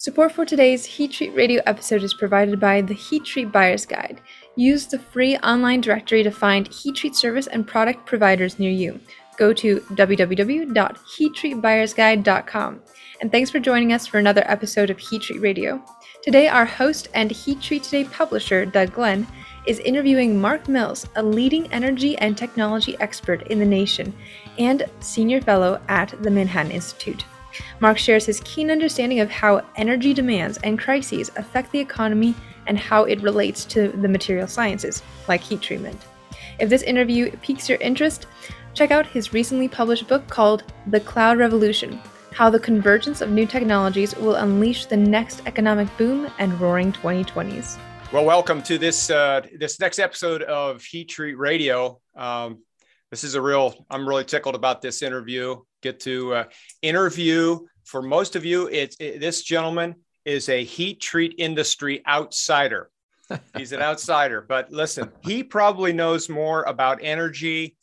Support for today's Heat Treat Radio episode is provided by the Heat Treat Buyer's Guide. Use the free online directory to find heat treat service and product providers near you. Go to www.heattreatbuyersguide.com. And thanks for joining us for another episode of Heat Treat Radio. Today, our host and Heat Treat Today publisher, Doug Glenn, is interviewing Mark Mills, a leading energy and technology expert in the nation and senior fellow at the Manhattan Institute. Mark shares his keen understanding of how energy demands and crises affect the economy and how it relates to the material sciences, like heat treatment. If this interview piques your interest, check out his recently published book called The Cloud Revolution How the Convergence of New Technologies Will Unleash the Next Economic Boom and Roaring 2020s. Well, welcome to this uh, this next episode of Heat Treat Radio. Um, this is a real. I'm really tickled about this interview get to uh, interview. For most of you, it's it, this gentleman is a heat treat industry outsider. He's an outsider, but listen, he probably knows more about energy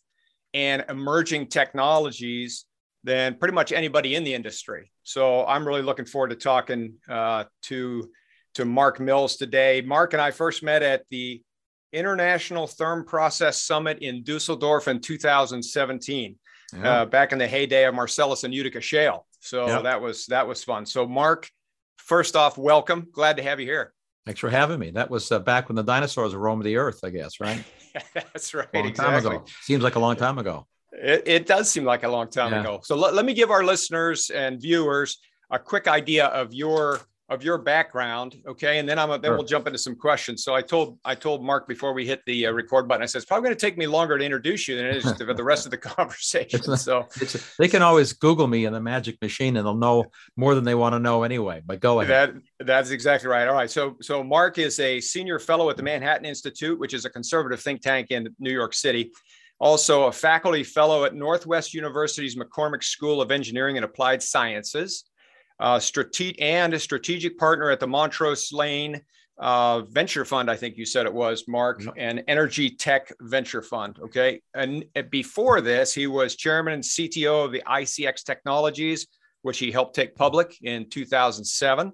and emerging technologies than pretty much anybody in the industry. So I'm really looking forward to talking uh, to to Mark Mills today. Mark and I first met at the International Therm Process Summit in Dusseldorf in 2017 yeah. uh, back in the heyday of Marcellus and Utica shale. So yeah. that was that was fun. So Mark, first off, welcome. Glad to have you here. Thanks for having me. That was uh, back when the dinosaurs roamed the earth, I guess, right? That's right. Long exactly. time ago. Seems like a long time ago. It, it does seem like a long time yeah. ago. So let, let me give our listeners and viewers a quick idea of your of your background, okay, and then I'm a, then sure. we'll jump into some questions. So I told I told Mark before we hit the uh, record button, I said it's probably going to take me longer to introduce you than it is for the rest of the conversation. Not, so they can always Google me in the magic machine, and they'll know more than they want to know anyway. But go ahead. That that's exactly right. All right. So so Mark is a senior fellow at the Manhattan Institute, which is a conservative think tank in New York City. Also, a faculty fellow at Northwestern University's McCormick School of Engineering and Applied Sciences uh, strate- and a strategic partner at the Montrose Lane uh, Venture Fund, I think you said it was, Mark, yep. and Energy Tech Venture Fund. Okay. And before this, he was chairman and CTO of the ICX Technologies, which he helped take public in 2007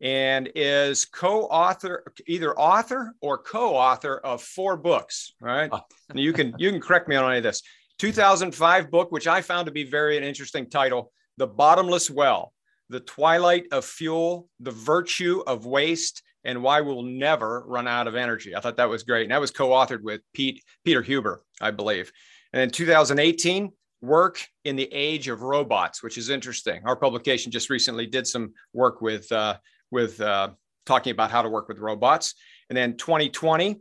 and is co-author either author or co-author of four books right and you can you can correct me on any of this 2005 book which i found to be very an interesting title the bottomless well the twilight of fuel, the virtue of waste, and why we'll never run out of energy. I thought that was great. And that was co-authored with Pete Peter Huber, I believe. And in 2018, work in the age of robots, which is interesting. Our publication just recently did some work with uh, with uh, talking about how to work with robots. And then 2020,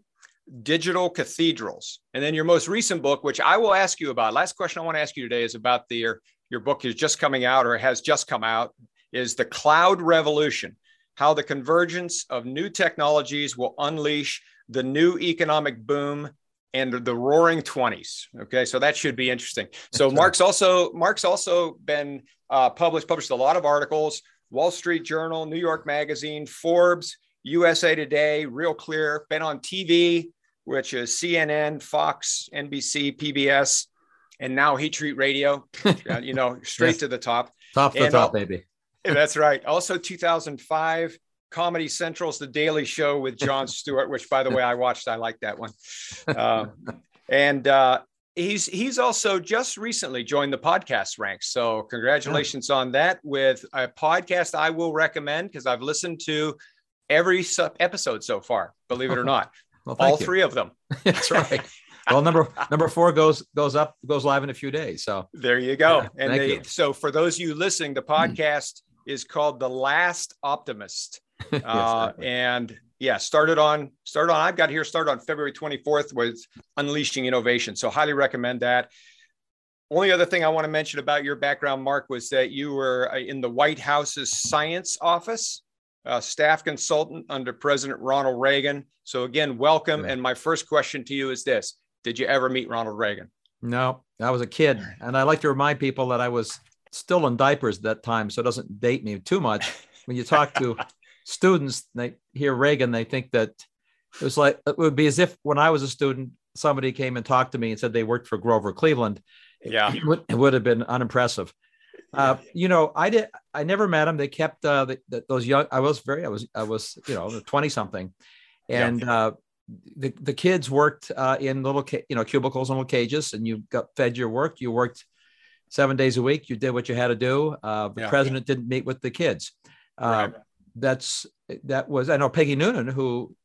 digital cathedrals. And then your most recent book, which I will ask you about. Last question I want to ask you today is about the your, your book is just coming out or has just come out is the cloud revolution, how the convergence of new technologies will unleash the new economic boom and the roaring 20s okay so that should be interesting. So mark's also mark's also been uh, published published a lot of articles wall street journal new york magazine forbes usa today real clear been on tv which is cnn fox nbc pbs and now heat treat radio. You know straight yes. to the top. Top to the top baby that's right. Also, 2005, Comedy Central's The Daily Show with Jon Stewart, which, by the way, I watched. I like that one. Uh, and uh, he's he's also just recently joined the podcast ranks. So, congratulations on that with a podcast I will recommend because I've listened to every episode so far. Believe it or not, well, all you. three of them. That's right. well, number number four goes goes up goes live in a few days. So there you go. Yeah, and they, so for those of you listening, the podcast is called The Last Optimist. yes, uh, and yeah, started on started on. I've got here started on February 24th with Unleashing Innovation. So highly recommend that. Only other thing I want to mention about your background, Mark, was that you were uh, in the White House's science office, uh, staff consultant under President Ronald Reagan. So again, welcome. Yeah. And my first question to you is this: Did you ever meet Ronald Reagan? No, I was a kid, and I like to remind people that I was still in diapers at that time, so it doesn't date me too much. When you talk to students, they hear Reagan, they think that it was like it would be as if when I was a student, somebody came and talked to me and said they worked for Grover Cleveland. Yeah, it would, it would have been unimpressive. Uh, you know, I did. I never met them. They kept uh, the, the, those young. I was very. I was. I was. You know, twenty something, and yeah. uh, the the kids worked uh, in little you know cubicles and little cages, and you got fed your work. You worked seven days a week. You did what you had to do. Uh, the yeah. president didn't meet with the kids. Uh, right. That's that was. I know Peggy Noonan, who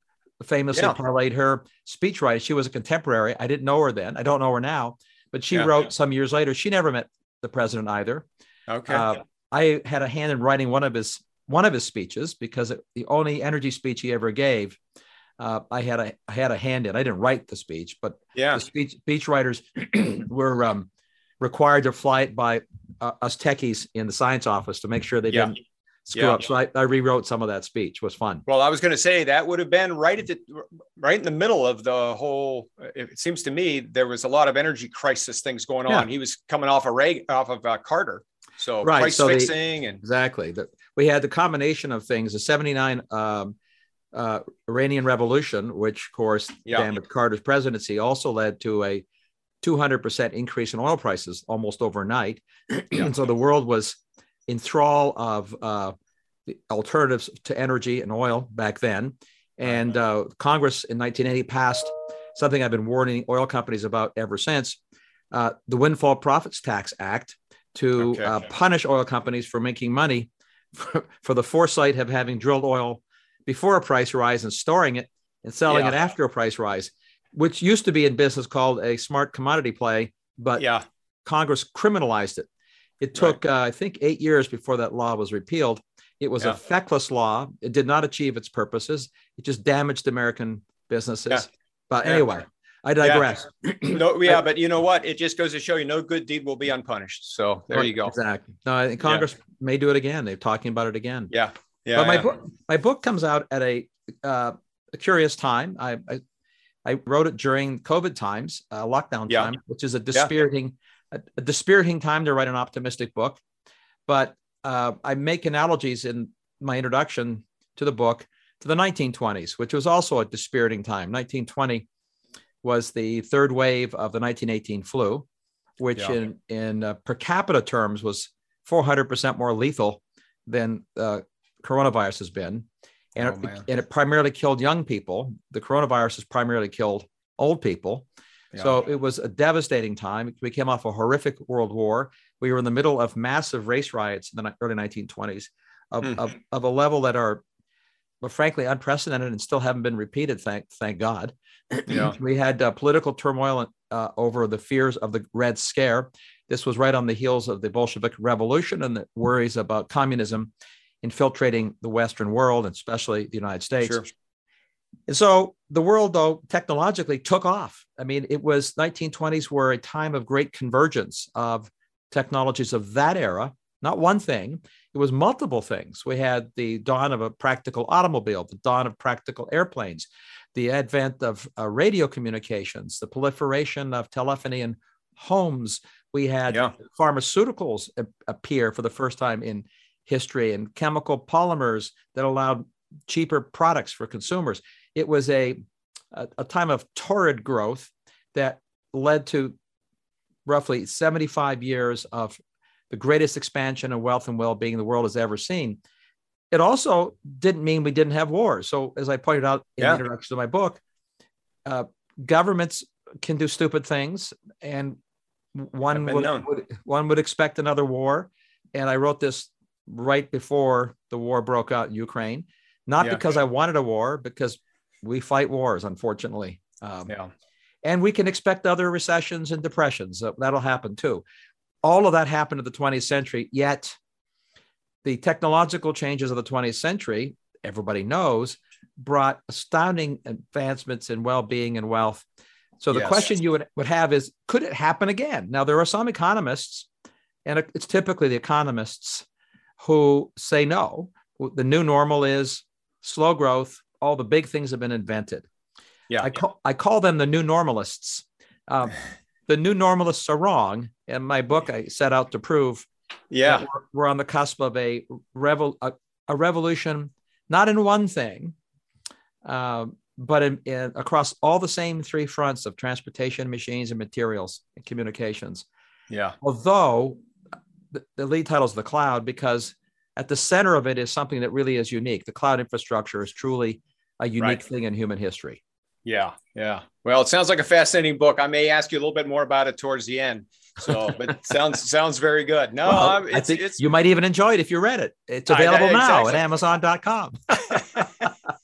famously yeah. parlayed her speechwriter. She was a contemporary. I didn't know her then. I don't know her now, but she yeah. wrote some years later. She never met the president either. Okay. Uh, I had a hand in writing one of his one of his speeches because it, the only energy speech he ever gave, uh, I had a I had a hand in. I didn't write the speech, but yeah, the speech speech writers were um, required to fly it by uh, us techies in the science office to make sure they yeah. didn't screw yeah. up. So I, I, rewrote some of that speech. It was fun. Well, I was going to say that would have been right at the right in the middle of the whole. It seems to me there was a lot of energy crisis things going on. Yeah. He was coming off a Reagan, off of uh, Carter. So right. price so fixing the, and exactly that we had the combination of things. The '79 um, uh, Iranian Revolution, which of course yeah. damaged Carter's presidency, also led to a 200% increase in oil prices almost overnight. and so the world was in thrall of uh, the alternatives to energy and oil back then. And uh, Congress in 1980 passed something I've been warning oil companies about ever since uh, the Windfall Profits Tax Act to okay. Uh, punish oil companies for making money for, for, the foresight of having drilled oil before a price rise and storing it and selling yeah. it after a price rise which used to be in business called a smart commodity play, but yeah. Congress criminalized it. It took, right. uh, I think, eight years before that law was repealed. It was yeah. a feckless law. It did not achieve its purposes. It just damaged American businesses. Yeah. But anyway, I digress. Yeah. no, yeah, but you know what? It just goes to show you no good deed will be unpunished. So there right, you go. Exactly. No, I think Congress may do it again. They're talking about it again. Yeah. Yeah. But my book, my book comes out at a, uh, a curious time. I, I I wrote it during COVID times, uh, lockdown yeah. time, which is a dispiriting, yeah. a, a, dispiriting time to write an optimistic book. But uh, I make analogies in my introduction to the book to the 1920s, which was also a dispiriting time. 1920 was the third wave of the 1918 flu, which yeah. in in uh, per capita terms was 400% more lethal than uh, coronavirus has been and, oh, it, and it primarily killed young people. The coronavirus has primarily killed old people. Yeah. So it was a devastating time. We came off a horrific world war. We were in the middle of massive race riots in the early 1920s of, mm. of, of, a level that are, well, frankly, unprecedented and still haven't been repeated, thank, thank God. Yeah. we had uh, political turmoil uh, over the fears of the Red Scare. This was right on the heels of the Bolshevik Revolution and the worries about communism infiltrating the Western world, and especially the United States. Sure. And so the world, though, technologically took off. I mean, it was 1920s were a time of great convergence of technologies of that era, not one thing. It was multiple things. We had the dawn of a practical automobile, the dawn of practical airplanes, the advent of uh, radio communications, the proliferation of telephony in homes. We had yeah. pharmaceuticals appear for the first time in history and chemical polymers that allowed cheaper products for consumers. It was a, a, a time of torrid growth that led to roughly 75 years of the greatest expansion of wealth and well-being the world has ever seen. It also didn't mean we didn't have wars. So, as I pointed out in yeah. the introduction to my book, uh, governments can do stupid things, and one would, would, one would expect another war. And I wrote this right before the war broke out in Ukraine, not yeah. because I wanted a war, because we fight wars, unfortunately. Um, yeah. And we can expect other recessions and depressions. that'll happen too. All of that happened in the 20th century, yet the technological changes of the 20th century, everybody knows, brought astounding advancements in well being and wealth. So the yes. question you would, would have is could it happen again? Now, there are some economists, and it's typically the economists who say no. The new normal is slow growth. All the big things have been invented. Yeah. I call, I call them the new normalists. Um, the new normalists are wrong. In my book, I set out to prove yeah. We're, we're, on the cusp of a, revol- a, a revolution, not in one thing, uh, but in, in, across all the same three fronts of transportation, machines, and materials and communications. Yeah. Although the, the lead title is the cloud because at the center of it is something that really is unique. The cloud infrastructure is truly a unique right. thing in human history. Yeah, yeah. Well, it sounds like a fascinating book. I may ask you a little bit more about it towards the end. So, but sounds sounds very good. No, well, um, I think it's, you might even enjoy it if you read it. It's available I, I, now exactly. at Amazon.com.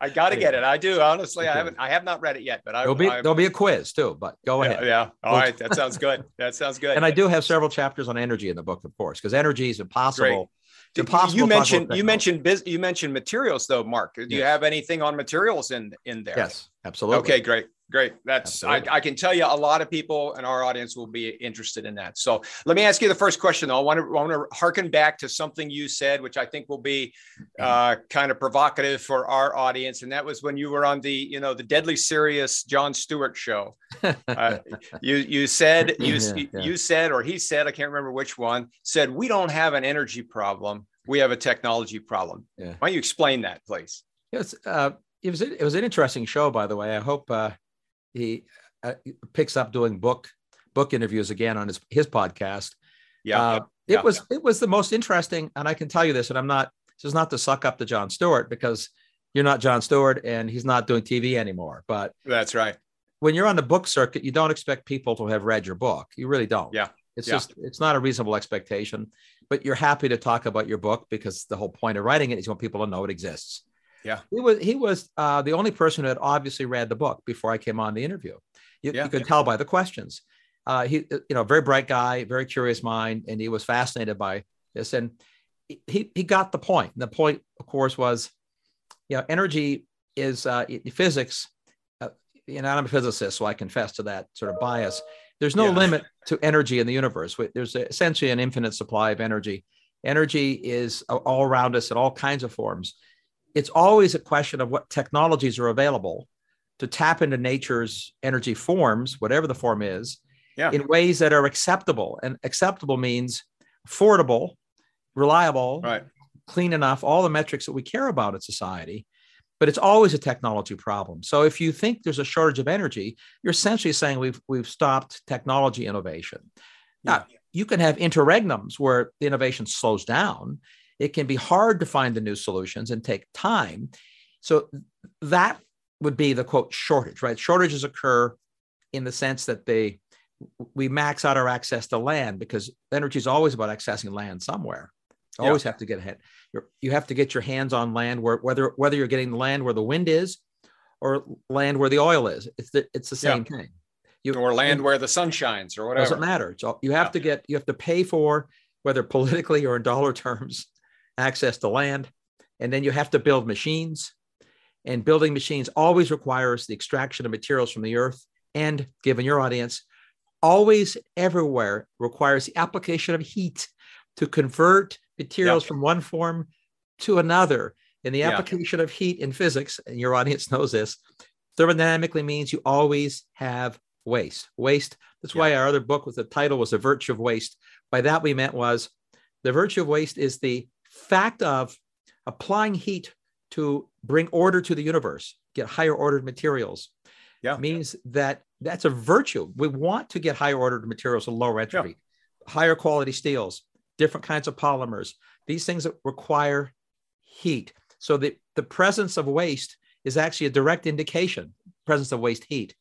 I got to get it. I do honestly. I haven't. I have not read it yet, but I, there'll be I, there'll be a quiz too. But go yeah, ahead. Yeah. All right. That sounds good. That sounds good. And I do have several chapters on energy in the book, of course, because energy is impossible. Great. It's impossible. You mentioned you mentioned you mentioned materials though, Mark. Do yes. you have anything on materials in in there? Yes, absolutely. Okay, great. Great. That's I, I, can tell you a lot of people in our audience will be interested in that. So let me ask you the first question. Though. I want to I want to harken back to something you said, which I think will be uh, kind of provocative for our audience, and that was when you were on the you know the deadly serious Jon Stewart show. Uh, you you said you yeah, yeah. you said or he said I can't remember which one said we don't have an energy problem, we have a technology problem. Yeah. Why don't you explain that, please? Yes. Uh, it was it was an interesting show, by the way. I hope uh, he uh, picks up doing book book interviews again on his his podcast. Yeah, uh, yeah it was yeah. it was the most interesting, and I can tell you this, and I'm not this is not to suck up to Jon Stewart because you're not Jon Stewart and he's not doing TV anymore. But that's right. When you're on the book circuit, you don't expect people to have read your book. You really don't. Yeah. It's yeah. just it's not a reasonable expectation, but you're happy to talk about your book because the whole point of writing it is you want people to know it exists. Yeah. He was he was uh, the only person who had obviously read the book before I came on the interview. You, yeah. you could tell by the questions. Uh, he, you know, very bright guy, very curious mind, and he was fascinated by this. And he he got the point. And the point, of course, was, you know, energy is uh, physics. Uh, you know, I'm a physicist, so I confess to that sort of bias. There's no yeah. limit to energy in the universe. There's essentially an infinite supply of energy. Energy is all around us in all kinds of forms it's always a question of what technologies are available to tap into nature's energy forms, whatever the form is, yeah. in ways that are acceptable. And acceptable means affordable, reliable, right. clean enough, all the metrics that we care about in society. But it's always a technology problem. So if you think there's a shortage of energy, you're essentially saying we've we've stopped technology innovation. Yeah. Now, you can have interregnums where the innovation slows down it can be hard to find the new solutions and take time. So that would be the quote shortage, right? Shortages occur in the sense that they we max out our access to land because energy is always about accessing land somewhere. You always yeah. have to get ahead. You're, you have to get your hands on land where whether whether you're getting land where the wind is or land where the oil is. It's the, it's the same yeah. thing. You, or land where the sun shines or whatever. Doesn't matter. So you have yeah. to get you have to pay for whether politically or in dollar terms access to land. And then you have to build machines. And building machines always requires the extraction of materials from the earth. And given your audience, always everywhere requires the application of heat to convert materials from one form to another. In the application of heat in physics, and your audience knows this, thermodynamically means you always have waste. Waste. That's why our other book with the title was The Virtue of Waste. By that we meant was the virtue of waste is the fact of applying heat to bring order to the universe, get higher ordered materials, yeah. means that that's a virtue. We want to get higher ordered materials and lower entropy, yeah. higher quality steels, different kinds of polymers, these things that require heat. So the, the presence of waste is actually a direct indication, presence of waste heat,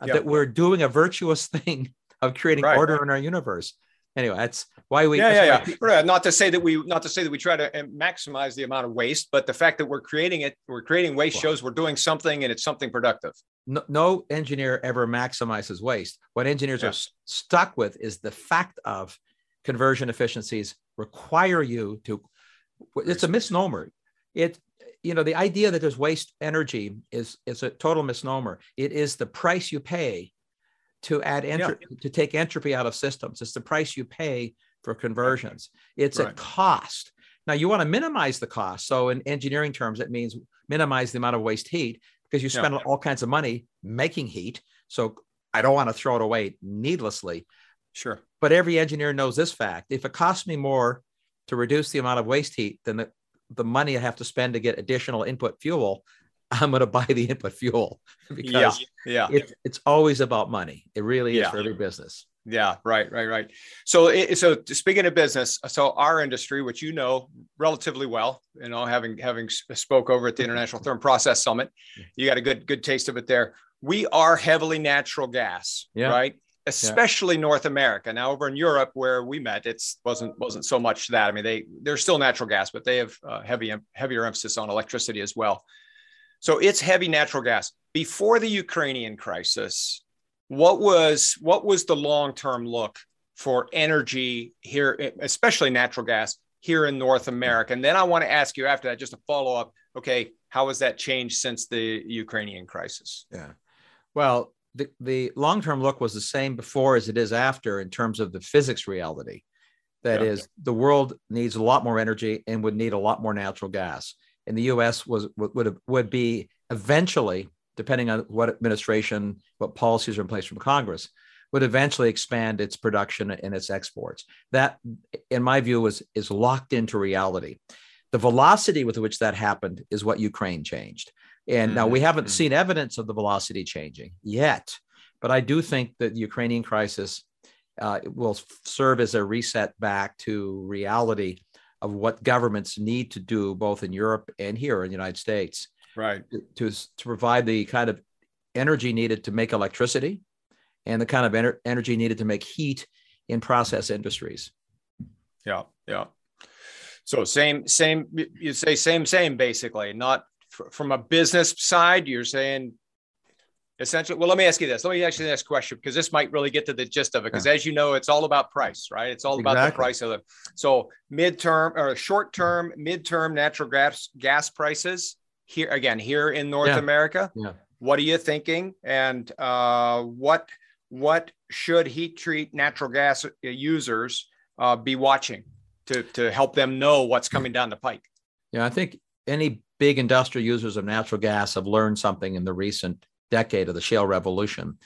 uh, yeah. that we're doing a virtuous thing of creating right. order in our universe anyway, that's why we. Yeah, yeah, yeah. Right. Not to say that we, not to say that we try to uh, maximize the amount of waste, but the fact that we're creating it, we're creating waste shows we're doing something and it's something productive. No, no engineer ever maximizes waste. What engineers yeah. are stuck with is the fact of conversion efficiencies require you to. It's a misnomer. It you know the idea that there's waste energy is is a total misnomer. It is the price you pay to add entropy yeah. to take entropy out of systems. It's the price you pay for conversions. It's right. a cost. Now you want to minimize the cost. So in engineering terms, it means minimize the amount of waste heat because you spend yeah. all kinds of money making heat. So I don't want to throw it away needlessly. Sure. But every engineer knows this fact. If it costs me more to reduce the amount of waste heat than the, the money I have to spend to get additional input fuel, I'm going to buy the input fuel because yeah, yeah. It, it's always about money. It really is yeah. for every business. Yeah, right, right, right. So, it, so speaking of business, so our industry, which you know relatively well, you know, having having spoke over at the International Therm Process Summit, you got a good good taste of it there. We are heavily natural gas, yeah. right? Especially yeah. North America. Now, over in Europe, where we met, it's wasn't wasn't so much that. I mean, they they're still natural gas, but they have uh, heavy heavier emphasis on electricity as well. So it's heavy natural gas. Before the Ukrainian crisis, what was what was the long-term look for energy here, especially natural gas here in North America? And then I want to ask you after that, just a follow up. Okay, how has that changed since the Ukrainian crisis? Yeah, well, the, the long-term look was the same before as it is after in terms of the physics reality. That yeah. is, the world needs a lot more energy and would need a lot more natural gas in the U.S. was would would be eventually, depending on what administration, what policies are in place from Congress, would eventually expand its production and its exports. That, in my view, is is locked into reality. The velocity with which that happened is what Ukraine changed. And mm-hmm. now we haven't mm-hmm. seen evidence of the velocity changing yet, but I do think that the Ukrainian crisis uh, will serve as a reset back to reality of what governments need to do both in Europe and here in the United States. Right. To, to provide the kind of energy needed to make electricity and the kind of ener- energy needed to make heat in process industries. Yeah. Yeah. So same, same, you say same, same, basically, not from a business side, you're saying essentially well let me ask you this let me ask you the next question because this might really get to the gist of it because yeah. as you know it's all about price right it's all exactly. about the price of the so midterm or short term midterm natural gas gas prices here again here in north yeah. america yeah. what are you thinking and uh, what what should heat treat natural gas users uh, be watching to to help them know what's coming down the pike yeah i think any big industrial users of natural gas have learned something in the recent decade of the shale revolution,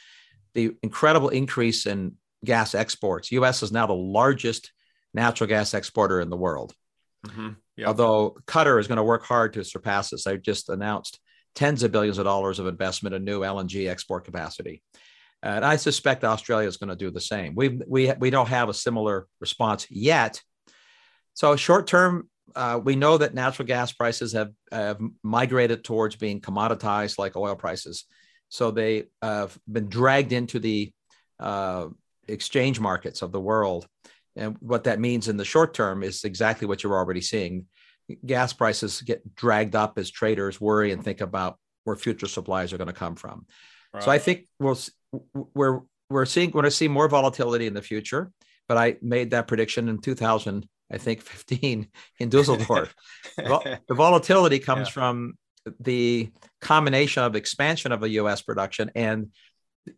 the incredible increase in gas exports. U.S. is now the largest natural gas exporter in the world. Mm-hmm. Yep. Although Qatar is going to work hard to surpass this. I just announced tens of billions of dollars of investment in new LNG export capacity. And I suspect Australia is going to do the same. We, we, we don't have a similar response yet. So, short term, uh, we know that natural gas prices have, have migrated towards being commoditized like oil prices. So they have been dragged into the uh, exchange markets of the world. And what that means in the short term is exactly what you're already seeing. Gas prices get dragged up as traders worry and think about where future supplies are going to come from. Right. So I think we'll, we're we're seeing we're going to see more volatility in the future. But I made that prediction in 2000, I think 15 in Dusseldorf. the volatility comes yeah. from the combination of expansion of the U.S. production and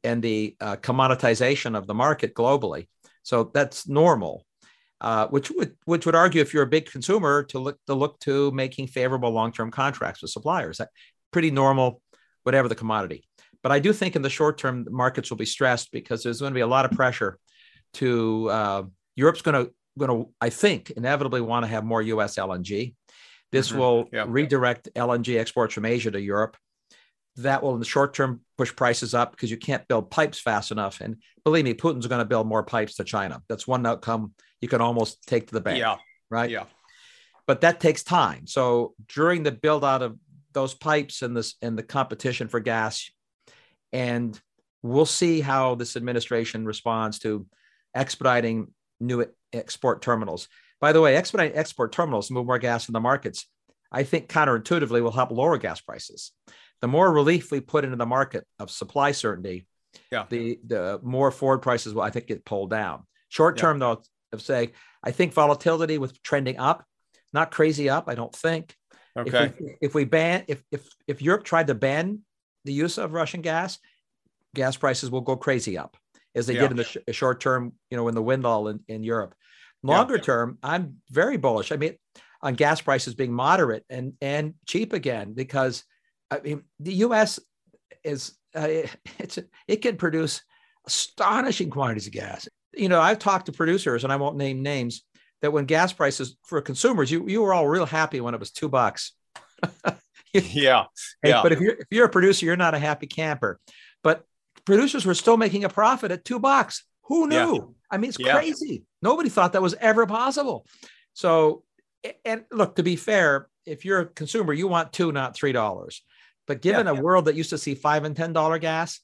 and the uh, commoditization of the market globally. So that's normal, uh, which would which would argue if you're a big consumer to look to look to making favorable long-term contracts with suppliers. That pretty normal, whatever the commodity. But I do think in the short term, the markets will be stressed because there's going to be a lot of pressure to uh, Europe's going to going to I think inevitably want to have more U.S. LNG. This mm-hmm. will yep. redirect LNG exports from Asia to Europe. That will, in the short term, push prices up because you can't build pipes fast enough. And believe me, Putin's going to build more pipes to China. That's one outcome you can almost take to the bank. Yeah. Right. Yeah. But that takes time. So during the build out of those pipes and this and the competition for gas, and we'll see how this administration responds to expediting new export terminals. By the way, expedite export terminals move more gas in the markets. I think counterintuitively will help lower gas prices. The more relief we put into the market of supply certainty, yeah. the the more forward prices will I think get pulled down. Short term yeah. though, of say I think volatility with trending up, not crazy up. I don't think. Okay. If we, if we ban if if if Europe tried to ban the use of Russian gas, gas prices will go crazy up as they yeah. did in the sh- short term. You know, in the windfall in, in Europe. Longer yeah. term, I'm very bullish. I mean, on gas prices being moderate and and cheap again because I mean the U.S. is uh, it's it can produce astonishing quantities of gas. You know, I've talked to producers, and I won't name names, that when gas prices for consumers, you you were all real happy when it was two bucks. yeah, yeah. But if you're if you're a producer, you're not a happy camper. But producers were still making a profit at two bucks. Who knew? Yeah. I mean, it's yeah. crazy. Nobody thought that was ever possible. So, and look, to be fair, if you're a consumer, you want two, not three dollars. But given yeah, a world that used to see five and ten dollar gas,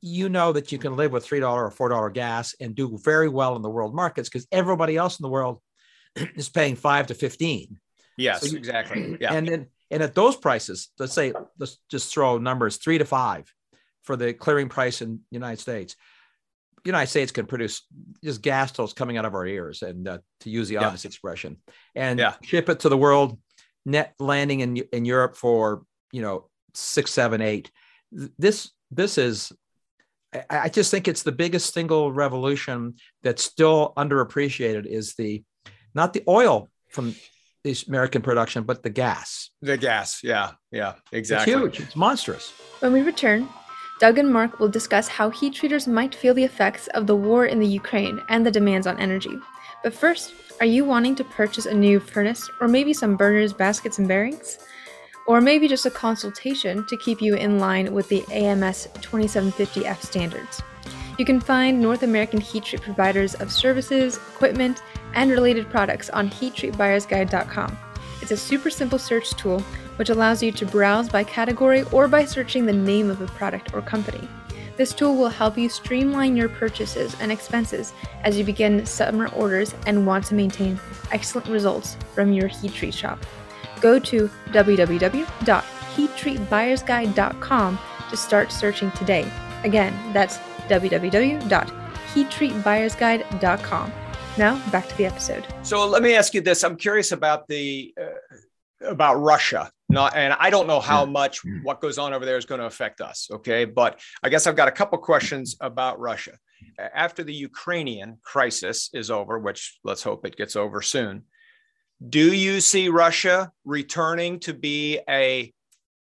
you know that you can live with three dollar or four dollar gas and do very well in the world markets because everybody else in the world is paying five to fifteen. Yes, so you, exactly. Yeah, and then and at those prices, let's say let's just throw numbers three to five for the clearing price in the United States. United States can produce just gas till it's coming out of our ears, and uh, to use the yeah. obvious expression, and yeah. ship it to the world, net landing in in Europe for you know six, seven, eight. This this is I just think it's the biggest single revolution that's still underappreciated is the not the oil from this American production, but the gas. The gas, yeah, yeah, exactly. It's huge. It's monstrous. When we return, Doug and Mark will discuss how heat treaters might feel the effects of the war in the Ukraine and the demands on energy. But first, are you wanting to purchase a new furnace or maybe some burners, baskets, and bearings? Or maybe just a consultation to keep you in line with the AMS 2750F standards. You can find North American heat treat providers of services, equipment, and related products on heattreatbuyersguide.com. It's a super simple search tool which allows you to browse by category or by searching the name of a product or company. This tool will help you streamline your purchases and expenses as you begin summer orders and want to maintain excellent results from your heat treat shop. Go to www.heattreatbuyersguide.com to start searching today. Again, that's www.heattreatbuyersguide.com. Now, back to the episode. So let me ask you this. I'm curious about the uh, about Russia. Not, and I don't know how much what goes on over there is going to affect us. Okay, but I guess I've got a couple questions about Russia. After the Ukrainian crisis is over, which let's hope it gets over soon, do you see Russia returning to be a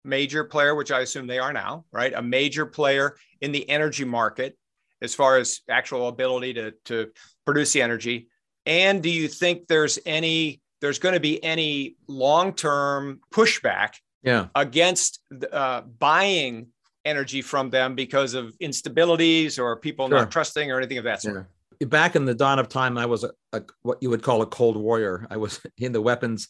major player, which I assume they are now, right? A major player in the energy market as far as actual ability to, to produce the energy? And do you think there's any there's going to be any long-term pushback yeah. against uh, buying energy from them because of instabilities or people sure. not trusting or anything of that sort? Yeah. Back in the dawn of time, I was a, a, what you would call a cold warrior. I was in the weapons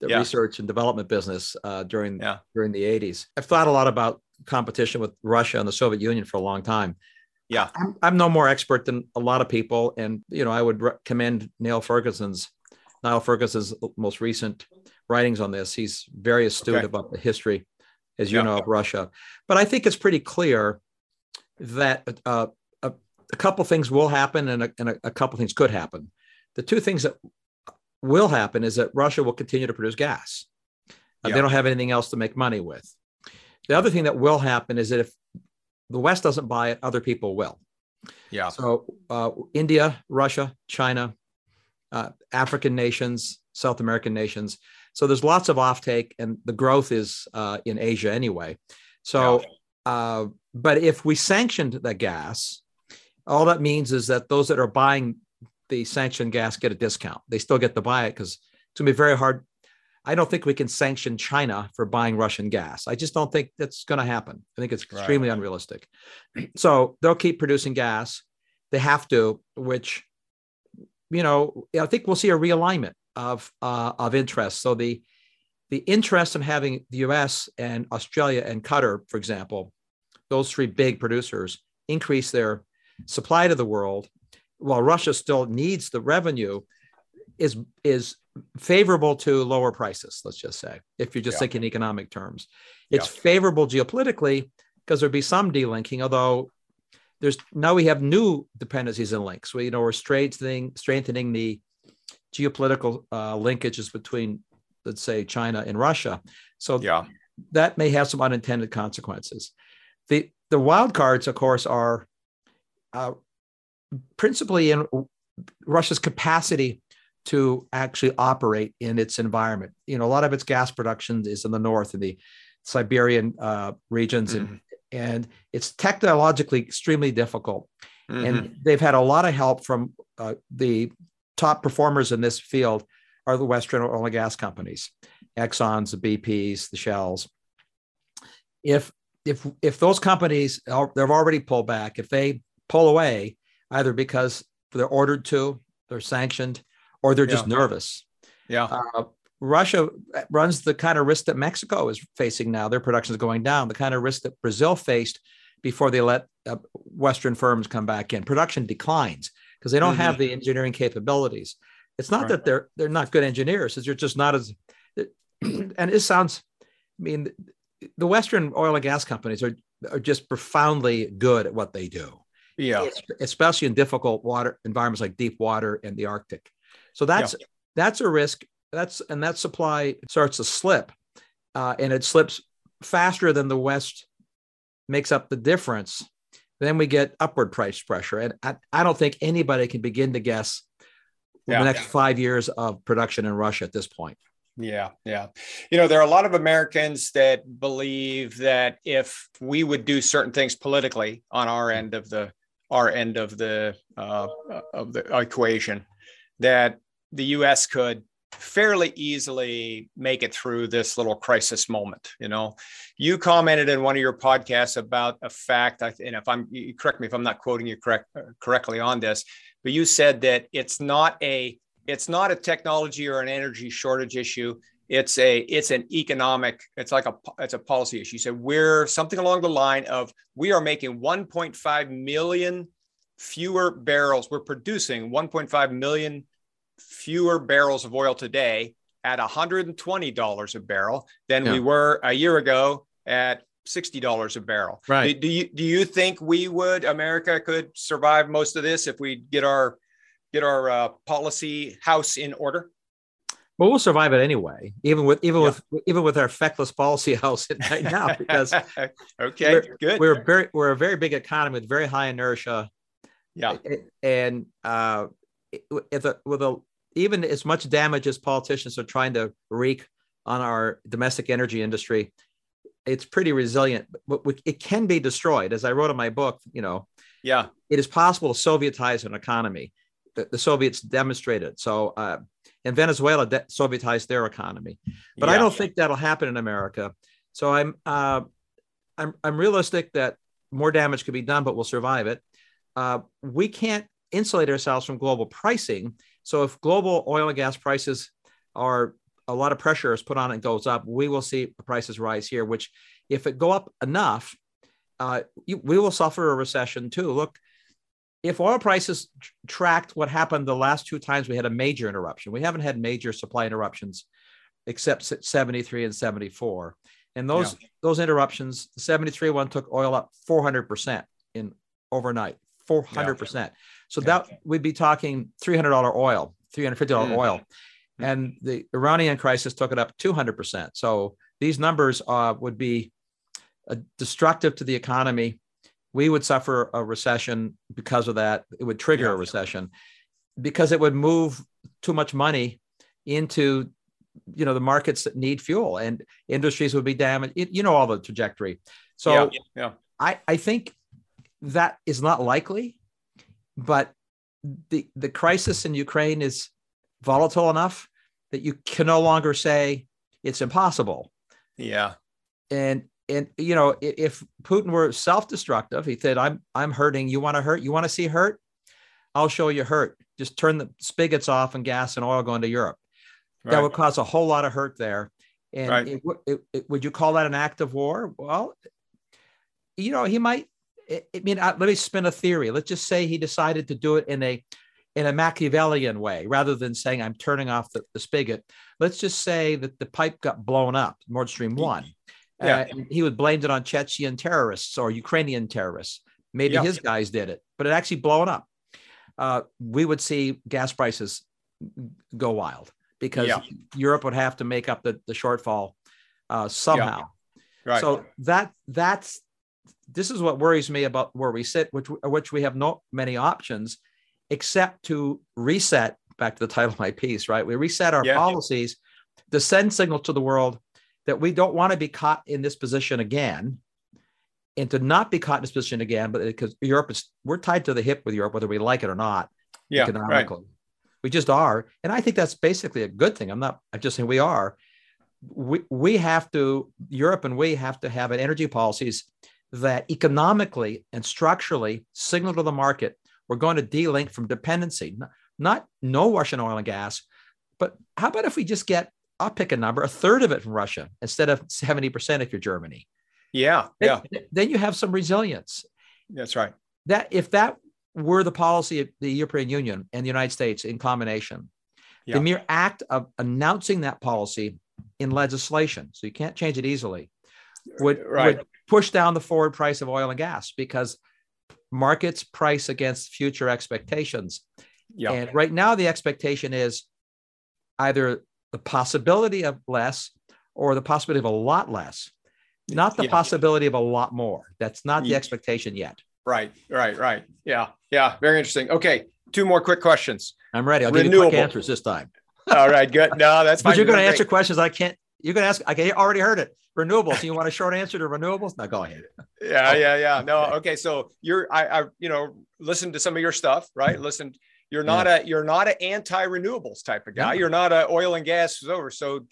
the yeah. research and development business uh, during yeah. during the 80s. I've thought a lot about competition with Russia and the Soviet Union for a long time. Yeah, I'm, I'm no more expert than a lot of people, and you know I would recommend Neil Ferguson's Niall Ferguson's most recent writings on this. He's very astute okay. about the history, as you yeah. know, of Russia. But I think it's pretty clear that uh, a, a, couple things will happen and, a, and a, a couple things could happen. The two things that will happen is that Russia will continue to produce gas. Yeah. They don't have anything else to make money with. The other thing that will happen is that if the West doesn't buy it, other people will. Yeah. So uh, India, Russia, China, uh, African nations, South American nations. So there's lots of offtake, and the growth is uh, in Asia anyway. So, uh, but if we sanctioned the gas, all that means is that those that are buying the sanctioned gas get a discount. They still get to buy it because it's going to be very hard. I don't think we can sanction China for buying Russian gas. I just don't think that's going to happen. I think it's extremely right. unrealistic. So they'll keep producing gas. They have to, which you know, I think we'll see a realignment of uh, of interest. So the the interest in having the U.S. and Australia and Qatar, for example, those three big producers increase their supply to the world, while Russia still needs the revenue, is is favorable to lower prices. Let's just say, if you're just yeah. thinking economic terms, it's yeah. favorable geopolitically because there'd be some delinking, although there's now we have new dependencies and links. We you know we're strengthening strengthening the geopolitical uh, linkages between let's say China and Russia. So yeah. that may have some unintended consequences. The the wild cards, of course, are uh, principally in Russia's capacity to actually operate in its environment. You know, a lot of its gas production is in the north, in the Siberian uh, regions, mm-hmm. and and it's technologically extremely difficult. Mm-hmm. And they've had a lot of help from uh, the top performers in this field are the Western oil and gas companies, Exxon's, the BP's, the Shells. If if if those companies are, they've already pulled back, if they pull away, either because they're ordered to, they're sanctioned, or they're just Yeah. nervous. Yeah. Uh, Russia runs the kind of risk that Mexico is facing now. Their production is going down. The kind of risk that Brazil faced before they let uh, Western firms come back in. Production declines because they don't have the engineering capabilities. It's not Right. that they're they're not good engineers; it's they're just not as. And it sounds, I mean, the Western oil and gas companies are are just profoundly good at what they do Yeah. especially in difficult water environments like deep water and the Arctic. So that's that's a risk. That's and that supply starts to slip, uh, and it slips faster than the West makes up the difference. Then we get upward price pressure, and I, I don't think anybody can begin to guess Yeah. the next five years of production in Russia at this point. Yeah, yeah. You know, there are a lot of Americans that believe that if we would do certain things politically on our end of the our end of the uh, of the equation, that the U.S. could fairly easily make it through this little crisis moment. You know, you commented in one of your podcasts about a fact, and if I'm correct me if I'm not quoting you correct uh, correctly on this, but you said that it's not a it's not a technology or an energy shortage issue it's a it's an economic it's like a it's a policy issue so we're something along the line of we are making 1.5 million fewer barrels we're producing 1.5 million fewer barrels of oil today at $120 a barrel than Yeah. we were a year ago at $60 a barrel Right. do, do you do you think we would america could survive most of this if we get our get our uh, policy house in order But we'll survive it anyway, even with even Yeah. with even with our feckless policy house right now, because okay We're- good we're very we're a very big economy with very high inertia yeah and uh if a, with a even as much damage as politicians are trying to wreak on our domestic energy industry it's pretty resilient but we- it can be destroyed as i wrote in my book you know yeah it is possible to sovietize an economy the, the soviets demonstrated so uh and venezuela de- sovietized their economy but I don't think that'll happen in America. So I'm uh, I'm I'm realistic that more damage could be done, but we'll survive it. Uh, we can't insulate ourselves from global pricing. So if global oil and gas prices are a lot of pressure is put on it and goes up, we will see prices rise here. Which, if it go up enough, uh, you, we will suffer a recession too. Look, if oil prices tr- tracked what happened the last two times we had a major interruption, we haven't had major supply interruptions except 73 and 74. And those those interruptions, the 73 one took oil up 400% in overnight, 400%. So that we'd be talking $300 oil, $350 Mm. oil. And the Iranian crisis took it up 200%. So these numbers uh, would be uh, destructive to the economy. We would suffer a recession because of that. It would trigger Yeah. a recession because it would move too much money into you know the markets that need fuel and industries would be damaged you, you know all the trajectory so yeah, yeah. i i think that is not likely but the the crisis in ukraine is volatile enough that you can no longer say it's impossible yeah. and and you know if putin were self-destructive he said i'm i'm hurting you want to hurt you want to see hurt i'll show you hurt just turn the spigots off and gas and oil going to europe that would cause a whole lot of hurt there. And Right. it, it, it- would you call that an act of war? Well, you know, he might. I mean, let me spin a theory. Let's just say he decided to do it in a in a Machiavellian way, rather than saying I'm turning off the, the spigot. Let's just say that the pipe got blown up, Nord Stream one. Yeah. Uh, and he would blamed it on Chechen terrorists or Ukrainian terrorists. Maybe Yeah. his guys did it, but it actually blown up. Uh, we would see gas prices go wild because Yeah. Europe would have to make up the, the shortfall uh, somehow. Right. So that that's this is what worries me about where we sit, which which we have not many options except to reset. Back to the title of my piece, right? We reset our Yeah. policies to send signal to the world that we don't want to be caught in this position again, and to not be caught in this position again. But because Europe is, we're tied to the hip with Europe, whether we like it or not yeah. Right. economically. We just are. And I think that's basically a good thing. I'm not, I'm just saying we are. We, we have to, Europe and we have to have an energy policies that economically and structurally signal to the market We're going to de-link from dependency, not, no Russian oil and gas, but how about if we just get, I'll pick a number, a third of it from Russia instead of 70% if you're Germany. Yeah. Then, Yeah. Then you have some resilience. That's right. That if that were the policy of the European Union and the United States in combination, Yeah. the mere act of announcing that policy in legislation, so you can't change it easily, would, Right. would push down the forward price of oil and gas because markets price against future expectations. Yeah. And right now, the expectation is either the possibility of less or the possibility of a lot less, not the Yeah. possibility of a lot more. That's not the expectation yet. Right. Right. Right. Yeah. Yeah. Very interesting. Okay. Two more quick questions. I'm ready. I'll give you quick Renewable. answers this time. All right. Good. No, that's fine. But you're going to answer questions I can't. You're going to ask. I already heard it. Renewables. You want a short answer to renewables? No, go ahead. Yeah. Oh. Yeah. Yeah. No. Okay. So you're, I, I, you know, listen to some of your stuff, right? Listen, you're not a, you're not an anti-renewables type of guy. No. You're not a oil and gas is over. So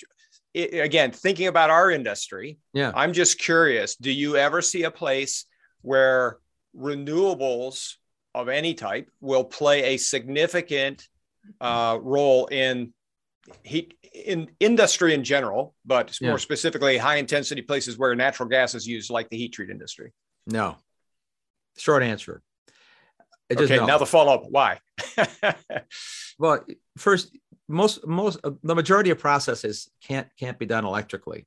i again, thinking about our industry, Yeah. I'm just curious, do you ever see a place where renewables of any type will play a significant uh, role in heat in industry in general, but Yeah. more specifically high intensity places where natural gas is used, like the heat treat industry? No. Short answer. Just Okay, no. now the follow up. Why? Well, first, most most uh, the majority of processes can't can't be done electrically.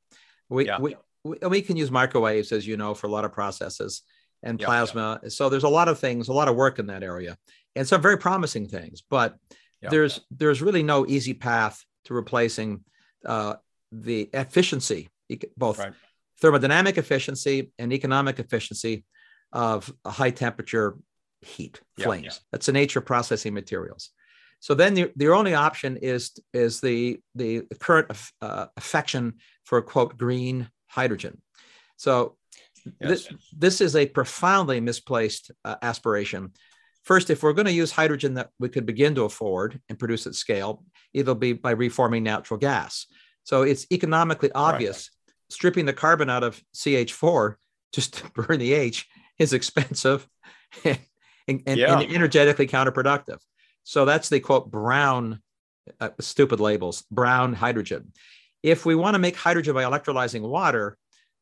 We Yeah. we, we we can use microwaves, as you know, for a lot of processes and Yeah. plasma. So there's a lot of things, a lot of work in that area, and some very promising things. But Yeah. there's there's really no easy path to replacing uh, the efficiency, both Right. thermodynamic efficiency and economic efficiency of a high temperature heat Yeah, flames. yeah. That's the nature of processing materials. So then the, the only option is is the the current uh, affection for quote green hydrogen. So this, Yes. this is a profoundly misplaced uh, aspiration. First, if we're going to use hydrogen that we could begin to afford and produce at scale, it'll be by reforming natural gas. So it's economically obvious. Stripping the carbon out of CH4 just to burn the H is expensive and, and, and energetically counterproductive. So that's the quote brown, uh, stupid labels, brown hydrogen. If we want to make hydrogen by electrolyzing water,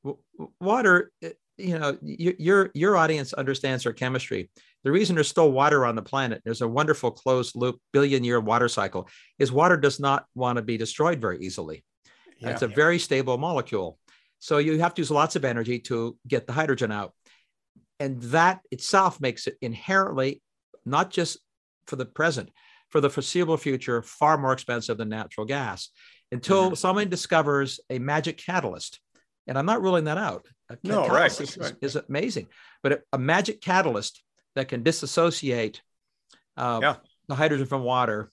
w- water, uh, you know, y- your your audience understands their chemistry. The reason there's still water on the planet, there's a wonderful closed loop billion year water cycle, is water does not want to be destroyed very easily. Yeah. It's a very stable molecule. So you have to use lots of energy to get the hydrogen out. And that itself makes it inherently, not just for the present, for the foreseeable future, far more expensive than natural gas until Mhm. someone discovers a magic catalyst. And I'm not ruling that out. A No, right, is, right. is amazing, but a, a magic catalyst that can disassociate uh, Yeah. the hydrogen from water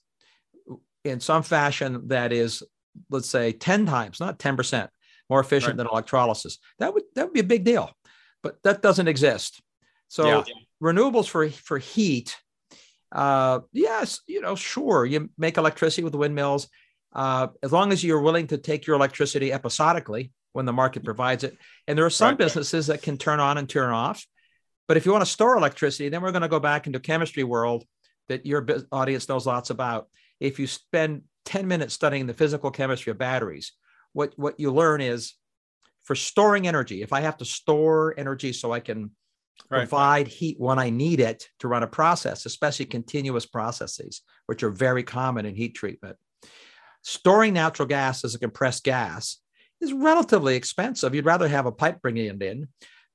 in some fashion that is, let's say, 10 times, not 10% more efficient Right. than electrolysis. That would that would be a big deal, but that doesn't exist. So Yeah. renewables for for heat, uh, yes, you know, sure, you make electricity with windmills, uh, as long as you're willing to take your electricity episodically when the market provides it. And there are some Right. businesses that can turn on and turn off. But if you want to store electricity, then we're going to go back into chemistry world that your audience knows lots about. If you spend 10 minutes studying the physical chemistry of batteries, what, what you learn is for storing energy, if I have to store energy so I can Right. provide heat when I need it to run a process, especially continuous processes, which are very common in heat treatment. Storing natural gas as a compressed gas is relatively expensive. You'd rather have a pipe bringing it in.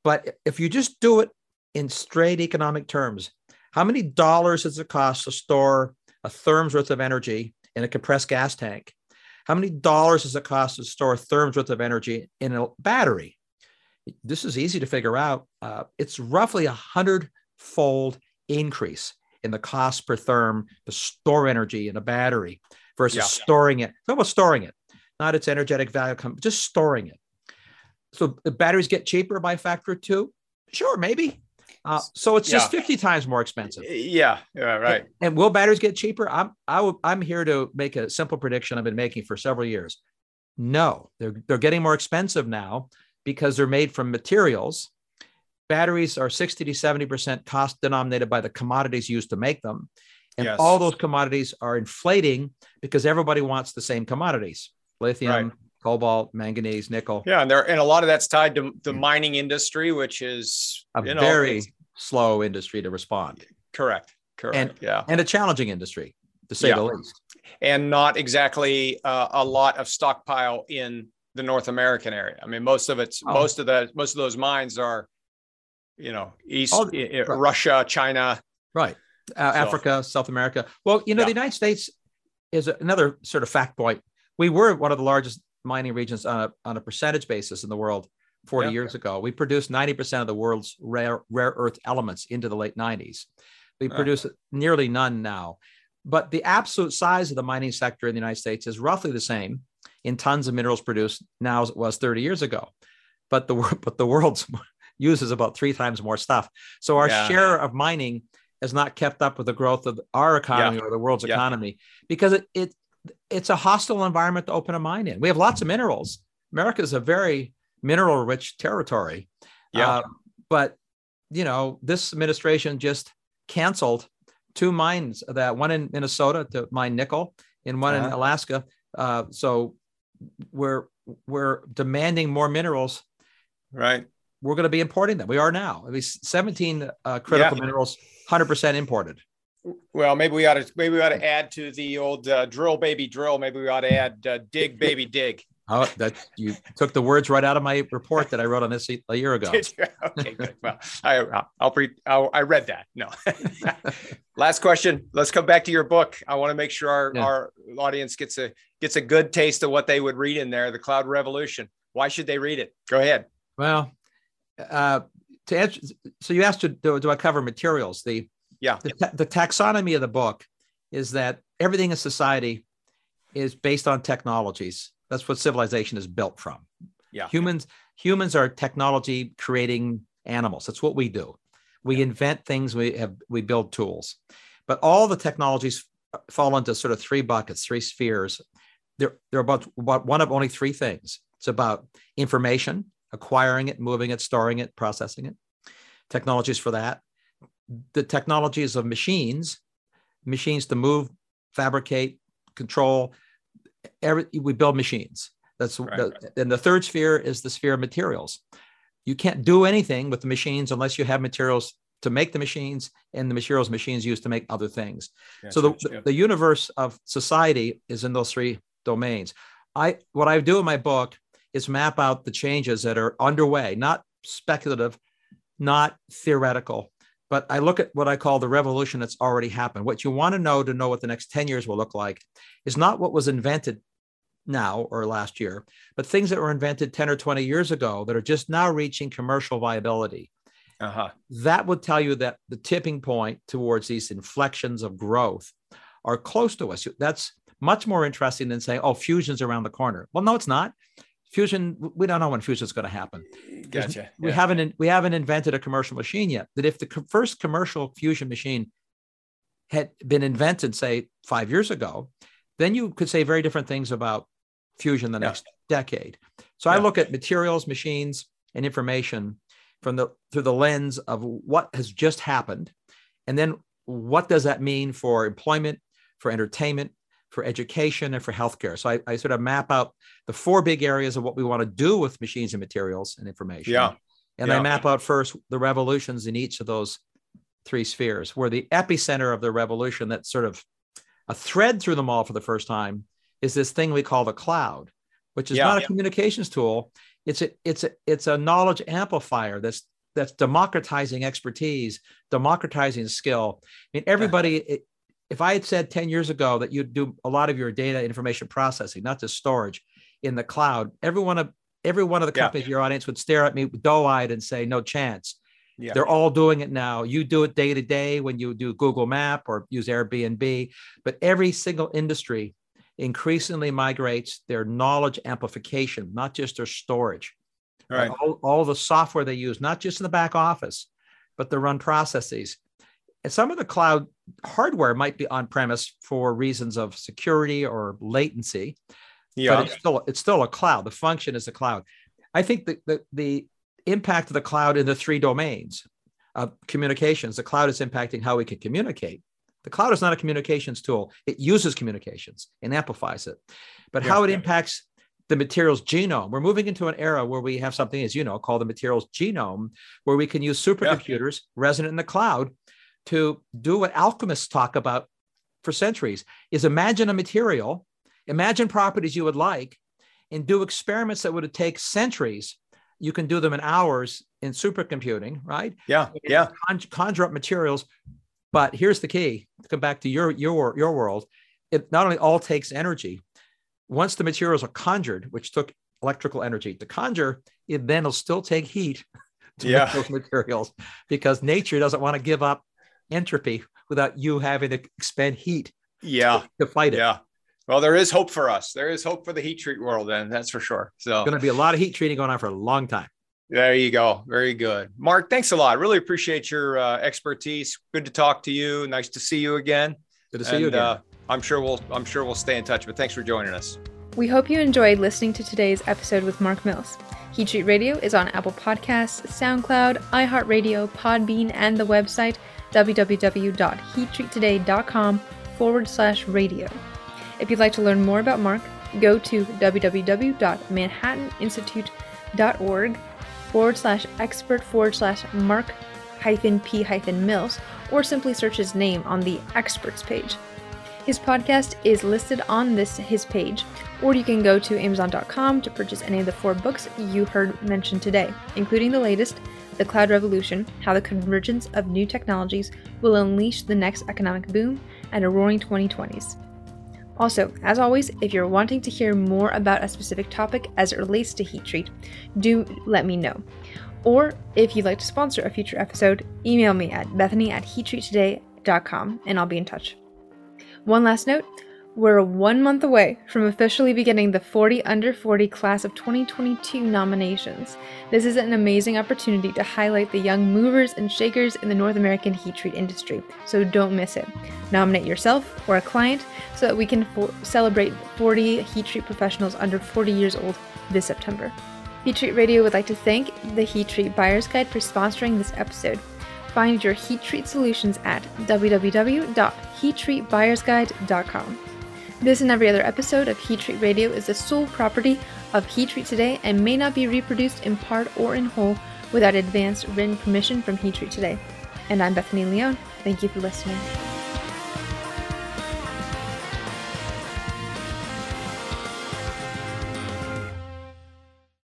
But if you just do it in straight economic terms, how many dollars does it cost to store a therm's worth of energy in a compressed gas tank? How many dollars does it cost to store a therm's worth of energy in a battery? This is easy to figure out. Uh, it's roughly a hundred-fold increase in the cost per therm to store energy in a battery versus Yeah. storing it. It's about storing it, not its energetic value, just storing it. So the batteries get cheaper by a factor of two? Sure, maybe. Uh, so it's just Yeah. 50 times more expensive. Yeah. Yeah. Right. And, and will batteries get cheaper? I'm I will, I'm here to make a simple prediction I've been making for several years. No, they're they're getting more expensive now because they're made from materials batteries are 60 to 70% cost denominated by the commodities used to make them. And Yes. all those commodities are inflating because everybody wants the same commodities lithium, Right. Cobalt, manganese, nickel. Yeah, and there and a lot of that's tied to the mining industry, which is A you know, very slow industry to respond correct, correct, yeah, and a challenging industry, to say Yeah. the least. and not exactly uh, a lot of stockpile in the North American area. I mean, most of it's Oh. most of the most of those mines are, you know, East Oh, right. Russia, China. Right. Uh, So- Africa, South America. Well, you know, Yeah. the United States is another sort of fact point. We were one of the largest mining regions on a, on a percentage basis in the world 40 Yeah. years ago. We produced 90% of the world's rare, rare earth elements into the late 90s. We Ah. produce nearly none now. But the absolute size of the mining sector in the United States is roughly the same in tons of minerals produced now as it was 30 years ago. But the but the world's uses about three times more stuff. So our Yeah. share of mining has not kept up with the growth of our economy or the world's Yeah. economy because it, it it's a hostile environment to open a mine in. We have lots of minerals. America is a very mineral rich territory. Yeah. Uh, but you know, this administration just canceled two mines that one in Minnesota to mine nickel and one in Uh-huh. Alaska. Uh, so we're we're demanding more minerals. Right. We're going to be importing them. We are now. at least 17 uh, critical Yeah. minerals, 100% imported. Well, maybe we ought to maybe we ought to add to the old uh, drill baby drill. Maybe we ought to add uh, dig baby dig. Oh, that you took the words right out of my report that I wrote on this a- year ago. Okay, good. Well, I I'll pre I'll, I read that. No. Last question. Let's come back to your book. I want to make sure our, Yeah. our audience gets a gets a good taste of what they would read in there. The Cloud Revolution. Why should they read it? Go ahead. Well, uh, to answer, so you asked, do, do I cover materials? The Yeah. the, ta- the taxonomy of the book is that everything in society is based on technologies. That's what civilization is built from. Yeah. Humans humans are technology creating animals. That's what we do. We invent things. We have we build tools, but all the technologies fall into sort of three buckets, three spheres. They're they're about, about one of only three things. It's about information, acquiring it, moving it, storing it, processing it. Technologies for that. The technologies of machines, machines to move, fabricate, control. Every we build machines. That's Right, the, and the third sphere is the sphere of materials. You can't do anything with the machines unless you have materials to make the machines and the materials machines use to make other things. so the, the, the universe of society is in those three domains. I what I do in my book is map out the changes that are underway, not speculative, not theoretical, but I look at what I call the revolution that's already happened. What you want to know to know what the next 10 years will look like is not what was invented now or last year, but things that were invented 10 or 20 years ago that are just now reaching commercial viability. uh-huh. That would tell you that the tipping point towards these inflections of growth are close to us. That's much more interesting than saying, oh, fusion's around the corner. Well, no, it's not. Fusion, we don't know when fusion is going to happen. Gotcha. We haven't we haven't invented a commercial machine yet. That if the co- first commercial fusion machine had been invented, say five years ago, then you could say very different things about fusion the Yeah. next decade. So I look at materials, machines, and information from the through the lens of what has just happened, and then what does that mean for employment, for entertainment, for education, and for healthcare. So I, I sort of map out the four big areas of what we want to do with machines and materials and information. Yeah. And Yeah. I map out first the revolutions in each of those three spheres, where the epicenter of the revolution that's sort of a thread through them all for the first time is this thing we call the cloud, which is Yeah. not a communications tool. It's a it's a it's a knowledge amplifier that's that's democratizing expertise, democratizing skill. I mean, everybody. If I had said 10 years ago that you'd do a lot of your data information processing, not just storage, in the cloud, every one of every one of the companies in your audience would stare at me doe-eyed and say, "No chance." Yeah. They're all doing it now. You do it day to day when you do Google Map or use Airbnb, but every single industry increasingly migrates their knowledge amplification, not just their storage. Right. All, all the software they use, not just in the back office, but to run processes. And some of the cloud hardware might be on premise for reasons of security or latency, Yeah. but it's still it's still a cloud. The function is a cloud. I think that the, the impact of the cloud in the three domains of communications. The cloud is impacting how we can communicate. The cloud is not a communications tool. It uses communications and amplifies it. But yeah, how it yeah. impacts the materials genome. We're moving into an era where we have something, as you know, called the materials genome, where we can use supercomputers yeah. resident in the cloud to do what alchemists talk about for centuries is imagine a material, imagine properties you would like, and do experiments that would take centuries. You can do them in hours in supercomputing, right? Yeah, yeah. conjure up materials, but here's the key: to come back to your your your world, it not only all takes energy. Once the materials are conjured, which took electrical energy to conjure, it then will still take heat to yeah. make those materials because nature doesn't want to give up entropy without you having to expend heat. Yeah, to fight it. Yeah. Well, there is hope for us. There is hope for the heat treat world, and that's for sure. So, going to be a lot of heat treating going on for a long time. There you go. Very good. Mark, thanks a lot. Really appreciate your uh, expertise. Good to talk to you. Nice to see you again. Good to see and, you again. Uh, I'm sure we'll I'm sure we'll stay in touch, but thanks for joining us. We hope you enjoyed listening to today's episode with Mark Mills. Heat Treat Radio is on Apple Podcasts, SoundCloud, iHeartRadio, Podbean, and the website www.heattreattoday.com forward slash radio. If you'd like to learn more about Mark, go to www.manhattaninstitute.org forward slash expert forward slash mark hyphen p hyphen mills, or simply search his name on the experts page. His podcast is listed on this his page, or you can go to amazon.com to purchase any of the four books you heard mentioned today, including the latest, The Cloud Revolution: How the Convergence of New Technologies Will Unleash the Next Economic Boom and a Roaring 2020s. Also, as always, if you're wanting to hear more about a specific topic as it relates to heat treat, do let me know. Or if you'd like to sponsor a future episode, email me at bethany at heattreattoday.com and I'll be in touch. One last note we're one month away from officially beginning the 40 Under 40 class of 2022 nominations. This is an amazing opportunity to highlight the young movers and shakers in the North American heat treat industry, so don't miss it. Nominate yourself or a client so that we can fo- celebrate 40 heat treat professionals under 40 years old this September. Heat Treat Radio would like to thank the Heat Treat Buyer's Guide for sponsoring this episode. Find your heat treat solutions at www.heattreatbuyersguide.com. This and every other episode of Heat Treat Radio is the sole property of Heat Treat Today and may not be reproduced in part or in whole without advance written permission from Heat Treat Today. And I'm Bethany Leone. Thank you for listening.